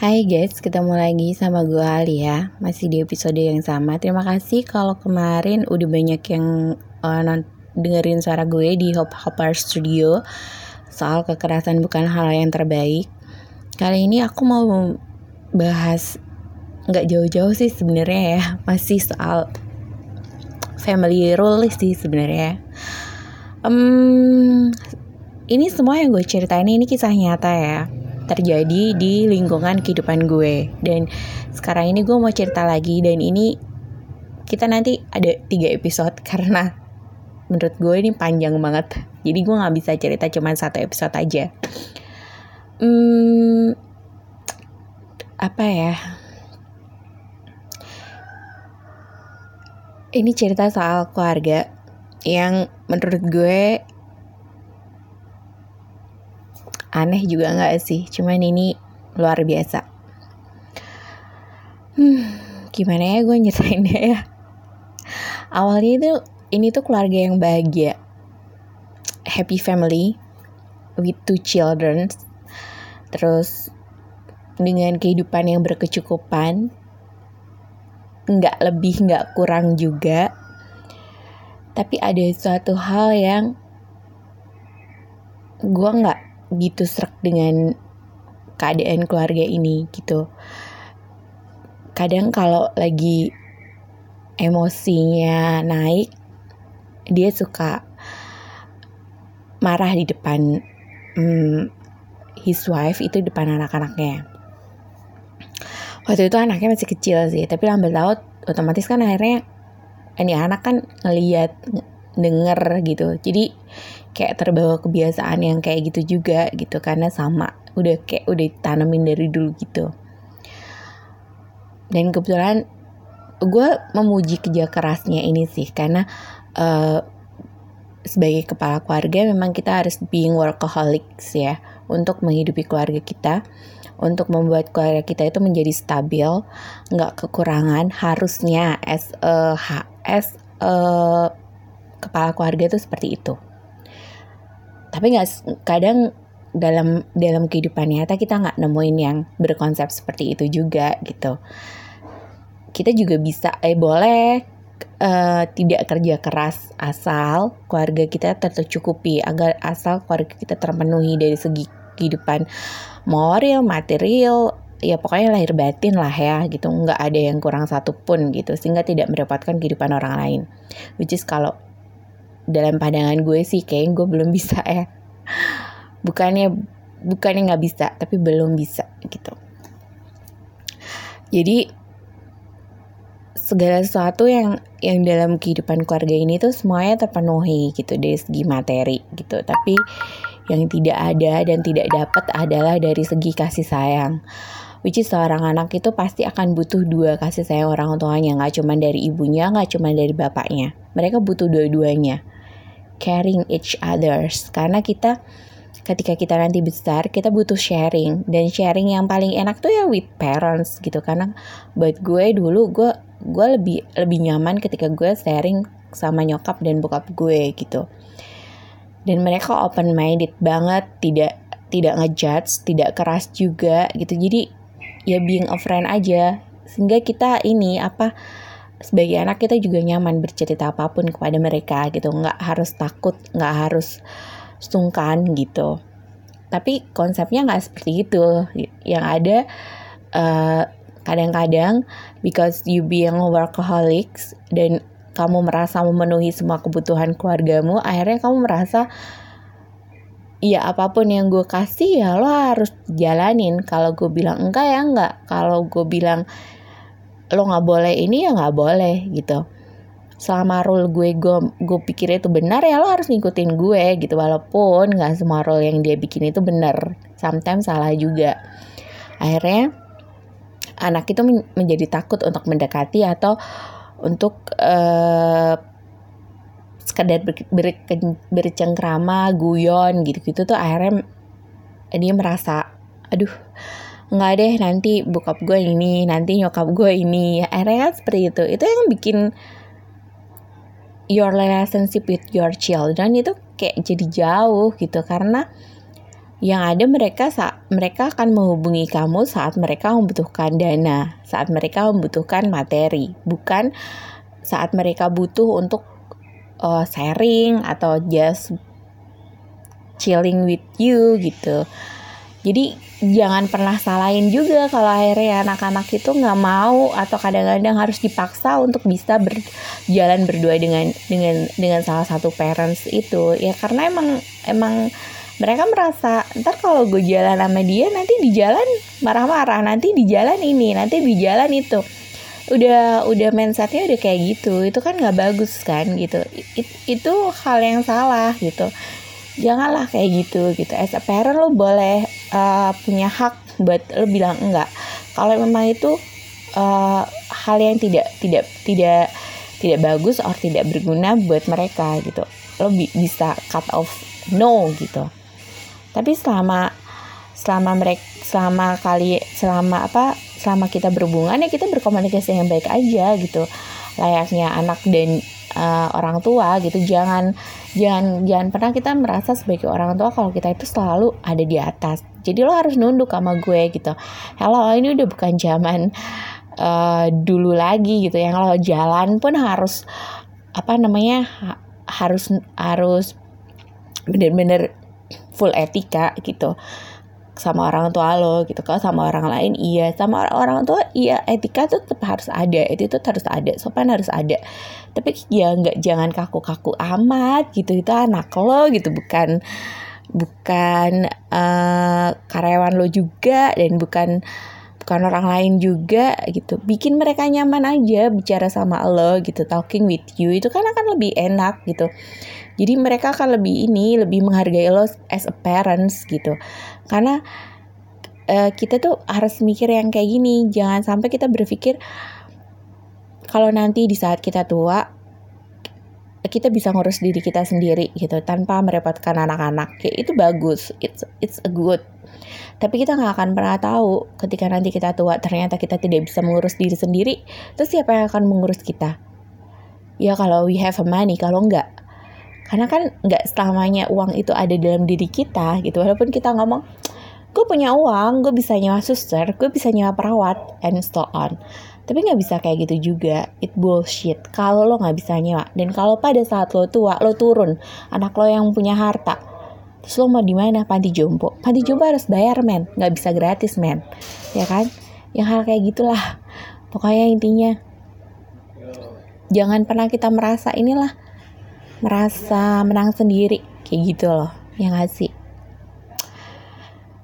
Hai guys, ketemu lagi sama gue Alia. Masih di episode yang sama. Terima kasih kalau kemarin udah banyak yang uh, dengerin suara gue di Hop Hopper Studio. Soal kekerasan bukan hal yang terbaik. Kali ini aku mau bahas nggak jauh-jauh sih sebenarnya ya. Masih soal family role sih sebenarnya. Um, Ini semua yang gue ceritain ini kisah nyata ya terjadi di lingkungan kehidupan gue. Dan sekarang ini gue mau cerita lagi dan ini kita nanti ada tiga episode karena menurut gue ini panjang banget. Jadi gue nggak bisa cerita cuma satu episode aja. Hmm, apa ya? Ini cerita soal keluarga yang menurut gue aneh juga nggak sih? Cuman ini luar biasa. Hmm gimana ya gue nyeritainnya ya? Awalnya itu ini tuh keluarga yang bahagia. Happy family with two children. Terus dengan kehidupan yang berkecukupan nggak lebih nggak kurang juga. Tapi ada suatu hal yang gue nggak gitu serak dengan keadaan keluarga ini gitu. Kadang kalau lagi emosinya naik dia suka marah di depan hmm, his wife itu depan anak-anaknya. Waktu itu anaknya masih kecil sih tapi lambat laut otomatis kan akhirnya ini anak kan ngeliat denger gitu. Jadi kayak terbawa kebiasaan yang kayak gitu juga gitu karena sama udah kayak udah tanamin dari dulu gitu. Dan kebetulan gue memuji kerja kerasnya ini sih karena uh, sebagai kepala keluarga memang kita harus being workaholics ya untuk menghidupi keluarga kita. Untuk membuat keluarga kita itu menjadi stabil nggak kekurangan harusnya as a as kepala keluarga itu seperti itu. Tapi nggak kadang dalam dalam kehidupan nyata kita nggak nemuin yang berkonsep seperti itu juga gitu. Kita juga bisa eh boleh uh, tidak kerja keras asal keluarga kita tercukupi agar asal keluarga kita terpenuhi dari segi kehidupan moral material ya pokoknya lahir batin lah ya gitu. Nggak ada yang kurang satu pun gitu sehingga tidak mendapatkan kehidupan orang lain. Which is kalau dalam pandangan gue sih kayaknya gue belum bisa ya. Bukannya bukannya nggak bisa tapi belum bisa gitu. Jadi segala sesuatu yang yang dalam kehidupan keluarga ini tuh semuanya terpenuhi gitu dari segi materi gitu. Tapi yang tidak ada dan tidak dapat adalah dari segi kasih sayang. Which is seorang anak itu pasti akan butuh dua kasih sayang orang tuanya. Nggak cuma dari ibunya nggak cuma dari bapaknya. Mereka butuh dua-duanya caring each others. Karena kita ketika kita nanti besar kita butuh sharing. Dan sharing yang paling enak tuh ya with parents gitu. Karena buat gue dulu gue gue lebih lebih nyaman ketika gue sharing sama nyokap dan bokap gue gitu. Dan mereka open minded banget tidak tidak ngejudge tidak keras juga gitu. Jadi ya being a friend aja. Sehingga kita ini apa sebagai anak kita juga nyaman bercerita apa pun kepada mereka gitu. Nggak harus takut nggak harus sungkan gitu. Tapi konsepnya nggak seperti itu. Yang ada eh, kadang-kadang because you being workaholics dan kamu merasa memenuhi semua kebutuhan keluargamu akhirnya kamu merasa ya apa pun yang gue kasih ya lo harus jalanin. Kalau gue bilang enggak ya enggak. Kalau gue bilang lo nggak boleh ini ya nggak boleh gitu. Selama rule gue gue gue pikir itu benar ya lo harus ngikutin gue gitu. Walaupun nggak semua rule yang dia bikin itu benar. Sometimes salah juga. Akhirnya anak itu menjadi takut untuk mendekati atau untuk uh, sekedar ber, ber, bercengkrama guyon gitu-gitu tuh akhirnya dia merasa aduh nggak deh nanti bokap gue ini nanti nyokap gue ini. Akhirnya kan seperti itu. Itu yang bikin your relationship with your children itu kayak jadi jauh gitu. Karena yang ada mereka saat mereka akan menghubungi kamu saat mereka membutuhkan dana, saat mereka membutuhkan materi, bukan saat mereka butuh untuk uh, sharing atau just chilling with you gitu. Jadi jangan pernah salahin juga kalau akhirnya anak-anak itu nggak mau atau kadang-kadang harus dipaksa untuk bisa berjalan berdua dengan dengan dengan salah satu parents itu. Ya karena emang emang mereka merasa ntar kalau gue jalan sama dia nanti di jalan marah-marah nanti di jalan ini nanti di jalan itu. Udah udah mindsetnya udah kayak gitu. Itu kan nggak bagus kan gitu. It, itu hal yang salah gitu. Janganlah kayak gitu gitu. As a parent lo boleh uh, punya hak buat lo bilang enggak. Kalau memang itu uh, hal yang tidak tidak tidak tidak bagus atau tidak berguna buat mereka gitu. Lo bi bisa cut off no gitu. Tapi selama selama mereka selama kali selama apa selama kita berhubungan ya kita berkomunikasi yang baik aja gitu. Layaknya anak dan uh, orang tua gitu. Jangan jangan jangan pernah kita merasa sebagai orang tua kalau kita itu selalu ada di atas jadi lo harus nunduk sama gue gitu. Hello ini udah bukan zaman uh, dulu lagi gitu. Yang lo jalan pun harus apa namanya harus harus bener-bener full etika gitu sama orang tua lo gitu kalau sama orang lain iya. Sama orang, orang tua iya etika tuh tetap harus ada. Itu tuh harus ada sopan harus ada. Tapi ya nggak jangan kaku-kaku amat gitu. Itu anak lo gitu bukan bukan uh, karyawan lo juga dan bukan bukan orang lain juga gitu. Bikin mereka nyaman aja bicara sama lo gitu. Talking with you itu kan akan lebih enak gitu. Jadi mereka akan lebih ini lebih menghargai lo as a parents gitu. Karena uh, kita tuh harus mikir yang kayak gini. Jangan sampai kita berpikir kalau nanti di saat kita tua kita bisa ngurus diri kita sendiri gitu tanpa merepotkan anak-anak. Kayak itu bagus it's it's a good. Tapi kita nggak akan pernah tahu ketika nanti kita tua ternyata kita tidak bisa mengurus diri sendiri terus siapa yang akan mengurus kita? Ya kalau we have a money kalau enggak karena kan nggak selamanya uang itu ada dalam diri kita gitu. Walaupun kita ngomong gue punya uang gue bisa nyewa suster gue bisa nyewa perawat and so on tapi nggak bisa kayak gitu juga. It bullshit. Kalau lo nggak bisa nyewa. Dan kalau pada saat lo tua lo turun anak lo yang punya harta terus lo mau di mana? Panti jompo. Panti jompo harus bayar men. Nggak bisa gratis men. Ya kan? Yang hal kayak gitulah. Pokoknya intinya jangan pernah kita merasa inilah merasa menang sendiri. Kayak gitu loh. Yang ngasih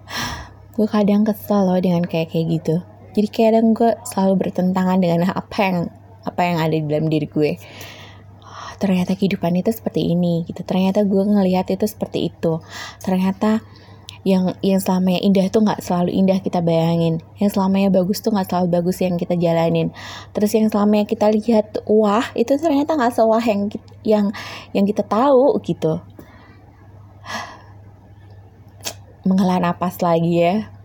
gue kadang kesel loh dengan kayak kayak gitu jadi kadang gue selalu bertentangan dengan apa yang apa yang ada di dalam diri gue. Oh, ternyata kehidupan itu seperti ini gitu. Ternyata gue ngelihat itu seperti itu. Ternyata yang yang selamanya indah tuh nggak selalu indah kita bayangin. Yang selamanya bagus tuh nggak selalu bagus yang kita jalanin. Terus yang selamanya kita lihat wah itu ternyata nggak sewah yang yang yang kita tahu gitu. Menghela napas lagi ya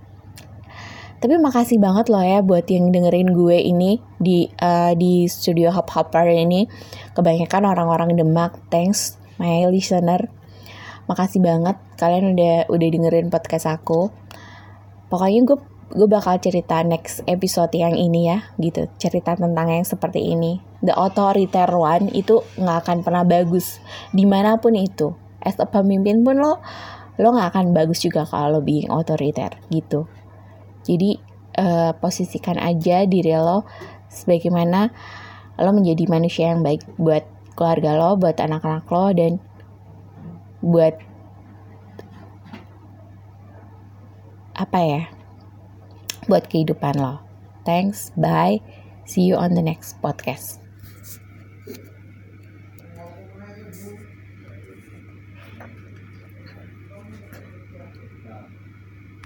tapi makasih banget loh ya buat yang dengerin gue ini di uh, di studio Hop Hopper ini. Kebanyakan orang-orang Demak thanks my listener. Makasih banget kalian udah udah dengerin podcast aku. Pokoknya gue gue bakal cerita next episode yang ini ya gitu. Cerita tentang yang seperti ini. The authoritaire one itu nggak akan pernah bagus di mana pun itu. As a pemimpin pun lo lo nggak akan bagus juga kalau being authoritaire gitu jadi uh, posisikan aja diri lo sebagaimana lo menjadi manusia yang baik buat keluarga lo buat anak-anak lo dan buat apa ya buat kehidupan lo. Thanks, bye. See you on the next podcast.